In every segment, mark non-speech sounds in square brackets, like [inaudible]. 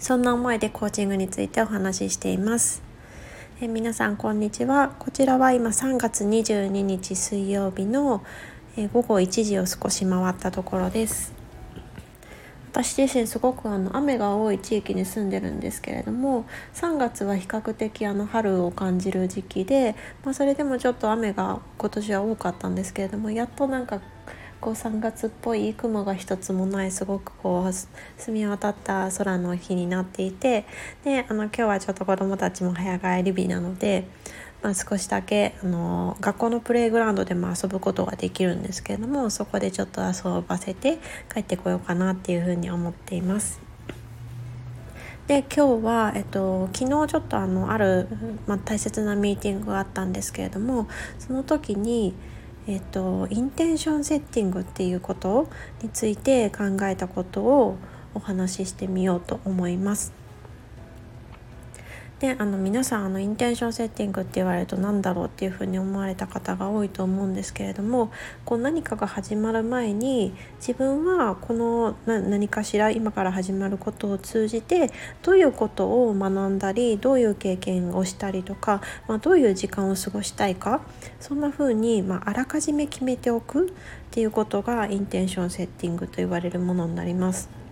そんな思いでコーチングについてお話ししています。え皆さんこんにちは。こちらは今3月22日水曜日のえ午後1時を少し回ったところです。私自身すごくあの雨が多い地域に住んでるんですけれども3月は比較的あの春を感じる時期で、まあ、それでもちょっと雨が今年は多かったんですけれどもやっとなんかこう3月っぽい雲が一つもないすごくこう澄み渡った空の日になっていてであの今日はちょっと子どもたちも早帰り日なので、まあ、少しだけあの学校のプレイグラウンドでも遊ぶことができるんですけれどもそこでちょっと遊ばせて帰ってこようかなっていうふうに思っています。で今日は、えっと、昨日ちょっとあのある、まあ、大切なミーティングがあったんですけれどもその時にえっと、インテンションセッティングっていうことについて考えたことをお話ししてみようと思います。であの皆さんあのインテンションセッティングって言われると何だろうっていうふうに思われた方が多いと思うんですけれどもこう何かが始まる前に自分はこの何かしら今から始まることを通じてどういうことを学んだりどういう経験をしたりとか、まあ、どういう時間を過ごしたいかそんなふうに、まあ、あらかじめ決めておくっていうことがインテンションセッティングと言われるものになります。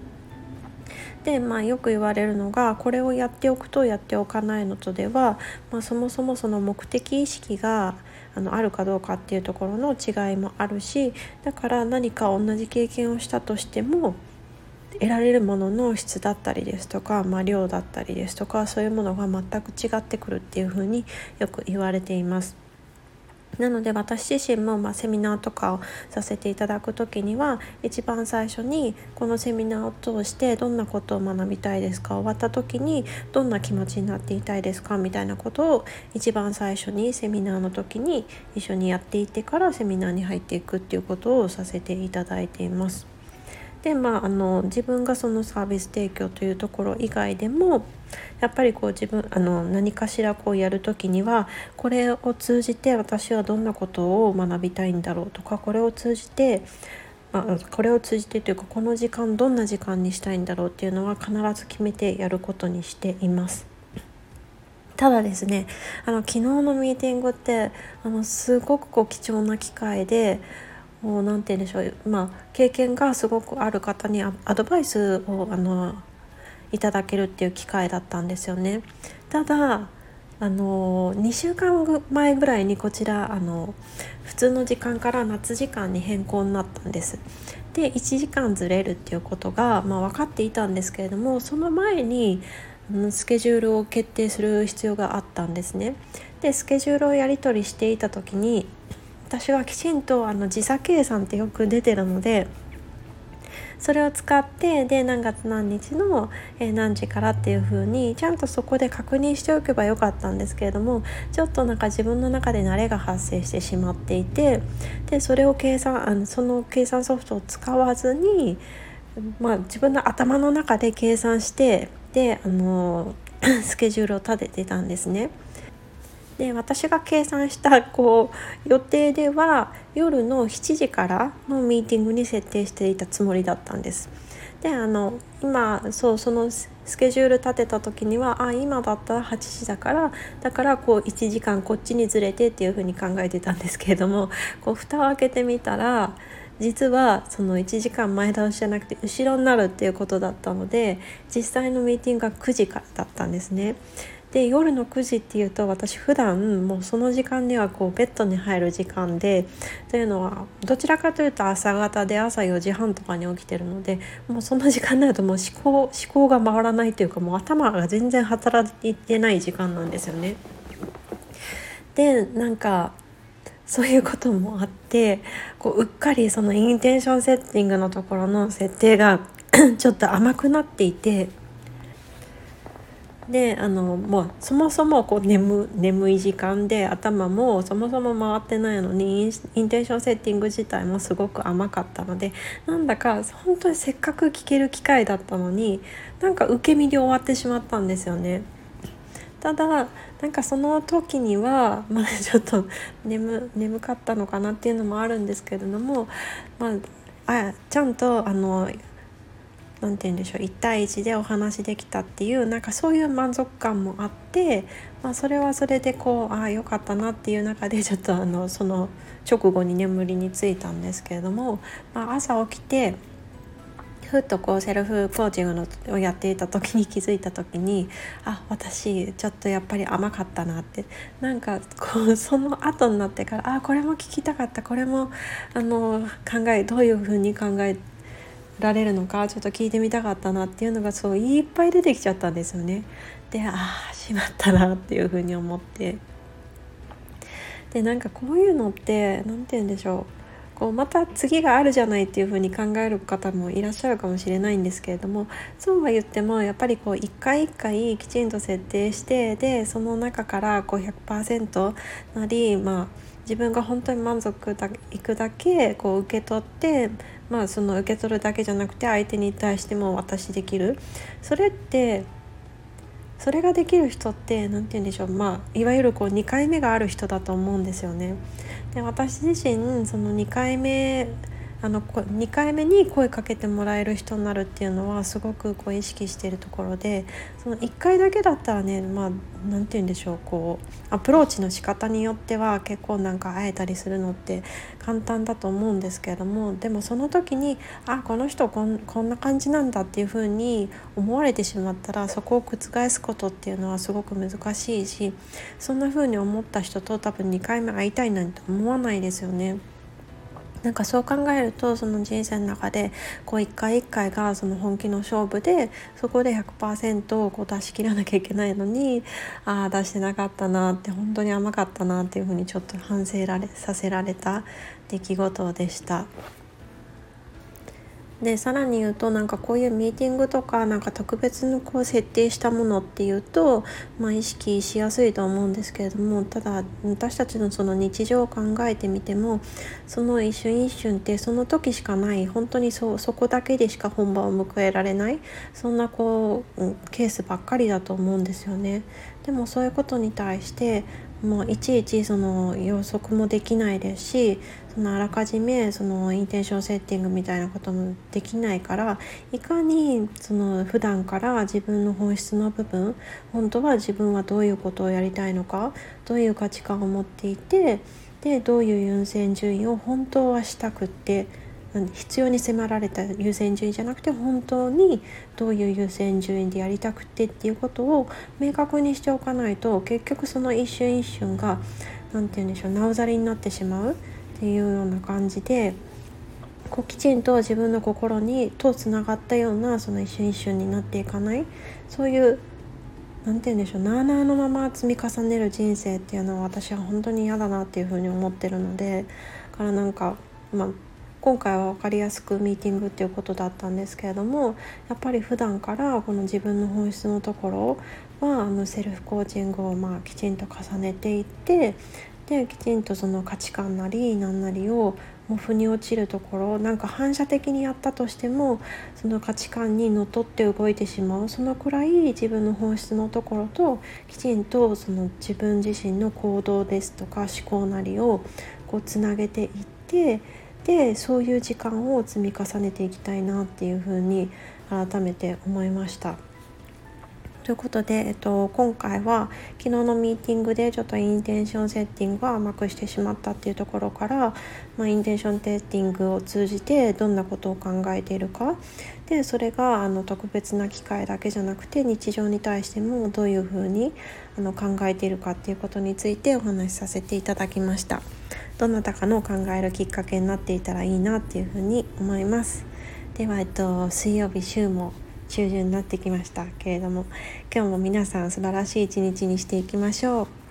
で、まあ、よく言われるのがこれをやっておくとやっておかないのとでは、まあ、そもそもその目的意識があのあるかどうかっていうところの違いもあるしだから何か同じ経験をしたとしても得られるものの質だったりですとか、まあ、量だったりですとかそういうものが全く違ってくるっていうふうによく言われています。なので私自身もまセミナーとかをさせていただく時には一番最初にこのセミナーを通してどんなことを学びたいですか終わった時にどんな気持ちになっていたいですかみたいなことを一番最初にセミナーの時に一緒にやっていってからセミナーに入っていくっていうことをさせていただいています。でまああの自分がそのサービス提供というところ以外でもやっぱりこう自分あの何かしらこうやる時にはこれを通じて私はどんなことを学びたいんだろうとかこれを通じてあこれを通じてというかこの時間どんな時間にしたいんだろうっていうのは必ず決めてやることにしています。ただですねあの昨日のミーティングってあのすごくこう貴重な機会でもう何て言うんでしょうまあ経験がすごくある方にアドバイスをあのいただけるっていう機会だったんですよね。ただあの2週間前ぐらいにこちらあの普通の時間から夏時間に変更になったんです。で1時間ずれるっていうことが、まあ、分かっていたんですけれどもその前にスケジュールを決定する必要があったんですね。でスケジュールをやり取りしていた時に私はきちんとあの時差計算ってよく出てるのでそれを使ってで何月何日の、え、何時からっていう風にちゃんとそこで確認しておけばよかったんですけれどもちょっとなんか自分の中で慣れが発生してしまっていてでそれを計算あのその計算ソフトを使わずに、まあ、自分の頭の中で計算してであの [coughs] スケジュールを立ててたんですね。で私が計算したこう予定では夜の7時からのミーティングに設定していたつもりだったんです。であの今そうそのスケジュール立てた時にはあ今だったら8時だからだからこう1時間こっちにずれてっていうふうに考えてたんですけれどもこう蓋を開けてみたら実はその1時間前倒しじゃなくて後ろになるっていうことだったので実際のミーティングが9時からだったんですね。で夜の9時っていうと私普段もうその時間にはこうベッドに入る時間でというのはどちらかというと朝方で朝4時半とかに起きてるのでもうその時間になるともう思考思考が回らないというかもう頭が全然働いてない時間なんですよね。でなんかそういうこともあってこううっかりそのインテンションセッティングのところの設定がちょっと甘くなっていてであのもうそもそもこう眠眠い時間で頭もそもそも回ってないのにインテンションセッティング自体もすごく甘かったのでなんだか本当にせっかく聞ける機会だったのになんか受け身で終わってしまったんですよね。ただなんかその時には、まあ、ちょっと眠眠かったのかなっていうのもあるんですけれども、まあ、あちゃんとあの何て言うんでしょう1対1でお話できたっていうなんかそういう満足感もあって、まあ、それはそれでこうああよかったなっていう中でちょっとあのその直後に眠りについたんですけれども、まあ、朝起きてふっとこうセルフコーチングのをやっていた時に [laughs] 気づいた時にあ私ちょっとやっぱり甘かったなってなんかこうその後になってからあこれも聞きたかったこれもあの考えどういうふうに考えてられるのかちょっと聞いてみたかったなっていうのがそういっぱい出てきちゃったんですよね。でああしまったなっていうふうに思ってでなんかこういうのって何て言うんでしょうこうまた次があるじゃないっていうふうに考える方もいらっしゃるかもしれないんですけれどもそうは言ってもやっぱりこう一回一回きちんと設定してでその中からこう100%なりまあ自分が本当に満足だいくだけこう受け取ってまあその受け取るだけじゃなくて相手に対しても渡しできるそれってそれができる人って何て言うんでしょうまあいわゆるこう2回目がある人だと思うんですよね。で私自身その2回目あの2回目に声かけてもらえる人になるっていうのはすごくこう意識しているところでその1回だけだったらねまあ何て言うんでしょうこうアプローチの仕方によっては結構なんか会えたりするのって簡単だと思うんですけれどもでもその時にあこの人こんこんな感じなんだっていうふうに思われてしまったらそこを覆すことっていうのはすごく難しいしそんなふうに思った人と多分2回目会いたいなんて思わないですよね。なんかそう考えるとその人生の中でこう一回一回がその本気の勝負でそこで100%をこう出し切らなきゃいけないのにああ出してなかったなって本当に甘かったなっていうふうにちょっと反省られさせられた出来事でした。でさらに言うとなんかこういうミーティングとかなんか特別にこう設定したものっていうと、まあ、意識しやすいと思うんですけれどもただ私たちのその日常を考えてみてもその一瞬一瞬ってその時しかない本当にそそこだけでしか本番を迎えられないそんなこうケースばっかりだと思うんですよね。でもそういうことに対してもういちいちその予測もできないですしそのあらかじめそのインテンションセッティングみたいなこともできないからいかにその普段から自分の本質の部分本当は自分はどういうことをやりたいのかどういう価値観を持っていてでどういう優先順位を本当はしたくって必要に迫られた優先順位じゃなくて本当にどういう優先順位でやりたくてっていうことを明確にしておかないと結局その一瞬一瞬が何て言うんでしょうなおざりになってしまうっていうような感じでこうきちんと自分の心にとつながったようなその一瞬一瞬になっていかない。そういう何て言うんでしょうなあなあのまま積み重ねる人生っていうのは私は本当に嫌だなっていうふうに思ってるのでからなんかまあ今回は分かりやすくミーティングっていうことだったんですけれどもやっぱり普段からこの自分の本質のところはあのセルフコーチングをまあきちんと重ねていってできちんとその価値観なり何なりをもう腑に落ちるところなんか反射的にやったとしてもその価値観にのっとって動いてしまうそのくらい自分の本質のところときちんとその自分自身の行動ですとか思考なりをこうつなげていってでそういう時間を積み重ねていきたいなっていうふうに改めて思いました。ということで、えっと、今回は昨日のミーティングでちょっとインテンションセッティングを甘くしてしまったっていうところから、まあ、インテンションテッティングを通じてどんなことを考えているかでそれがあの特別な機会だけじゃなくて日常に対してもどういうふうにあの考えているかっていうことについてお話しさせていただきました。どなたかの考えるきっかけになっていたらいいなっていうふうに思います。では、えっと、水曜日週も中旬になってきましたけれども今日も皆さん素晴らしい一日にしていきましょう。